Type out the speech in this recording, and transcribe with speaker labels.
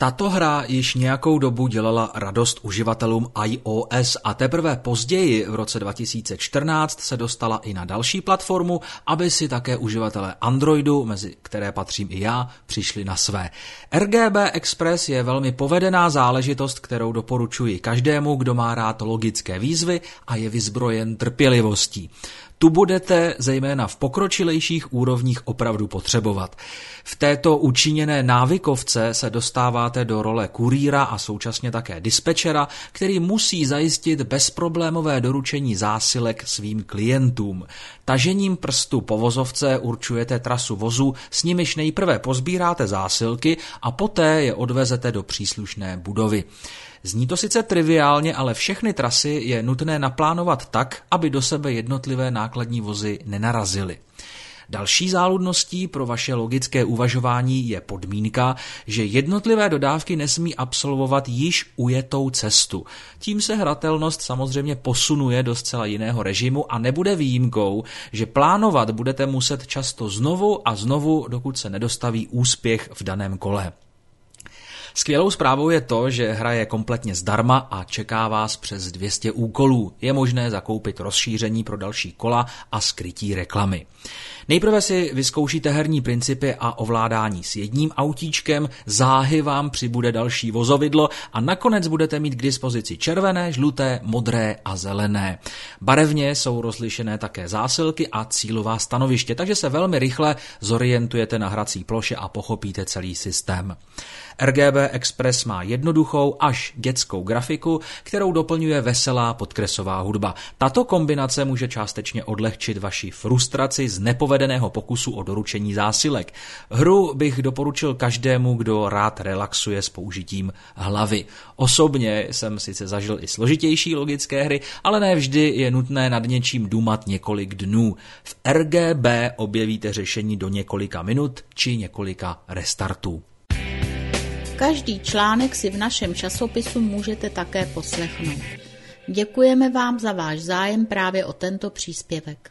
Speaker 1: Tato hra již nějakou dobu dělala radost uživatelům iOS a teprve později v roce 2014 se dostala i na další platformu, aby si také uživatelé Androidu, mezi které patřím i já, přišli na své. RGB Express je velmi povedená záležitost, kterou doporučuji každému, kdo má rád logické výzvy a je vyzbrojen trpělivostí tu budete zejména v pokročilejších úrovních opravdu potřebovat. V této učiněné návykovce se dostáváte do role kurýra a současně také dispečera, který musí zajistit bezproblémové doručení zásilek svým klientům. Tažením prstu po vozovce určujete trasu vozu, s nimiž nejprve pozbíráte zásilky a poté je odvezete do příslušné budovy. Zní to sice triviálně, ale všechny trasy je nutné naplánovat tak, aby do sebe jednotlivé nákladní vozy nenarazily. Další záludností pro vaše logické uvažování je podmínka, že jednotlivé dodávky nesmí absolvovat již ujetou cestu. Tím se hratelnost samozřejmě posunuje do zcela jiného režimu a nebude výjimkou, že plánovat budete muset často znovu a znovu, dokud se nedostaví úspěch v daném kole. Skvělou zprávou je to, že hra je kompletně zdarma a čeká vás přes 200 úkolů. Je možné zakoupit rozšíření pro další kola a skrytí reklamy. Nejprve si vyzkoušíte herní principy a ovládání s jedním autíčkem, záhy vám přibude další vozovidlo a nakonec budete mít k dispozici červené, žluté, modré a zelené. Barevně jsou rozlišené také zásilky a cílová stanoviště, takže se velmi rychle zorientujete na hrací ploše a pochopíte celý systém. RGB Express má jednoduchou až dětskou grafiku, kterou doplňuje veselá podkresová hudba. Tato kombinace může částečně odlehčit vaši frustraci z nepovedeného pokusu o doručení zásilek. Hru bych doporučil každému, kdo rád relaxuje s použitím hlavy. Osobně jsem sice zažil i složitější logické hry, ale ne vždy je nutné nad něčím důmat několik dnů. V RGB objevíte řešení do několika minut či několika restartů.
Speaker 2: Každý článek si v našem časopisu můžete také poslechnout. Děkujeme vám za váš zájem právě o tento příspěvek.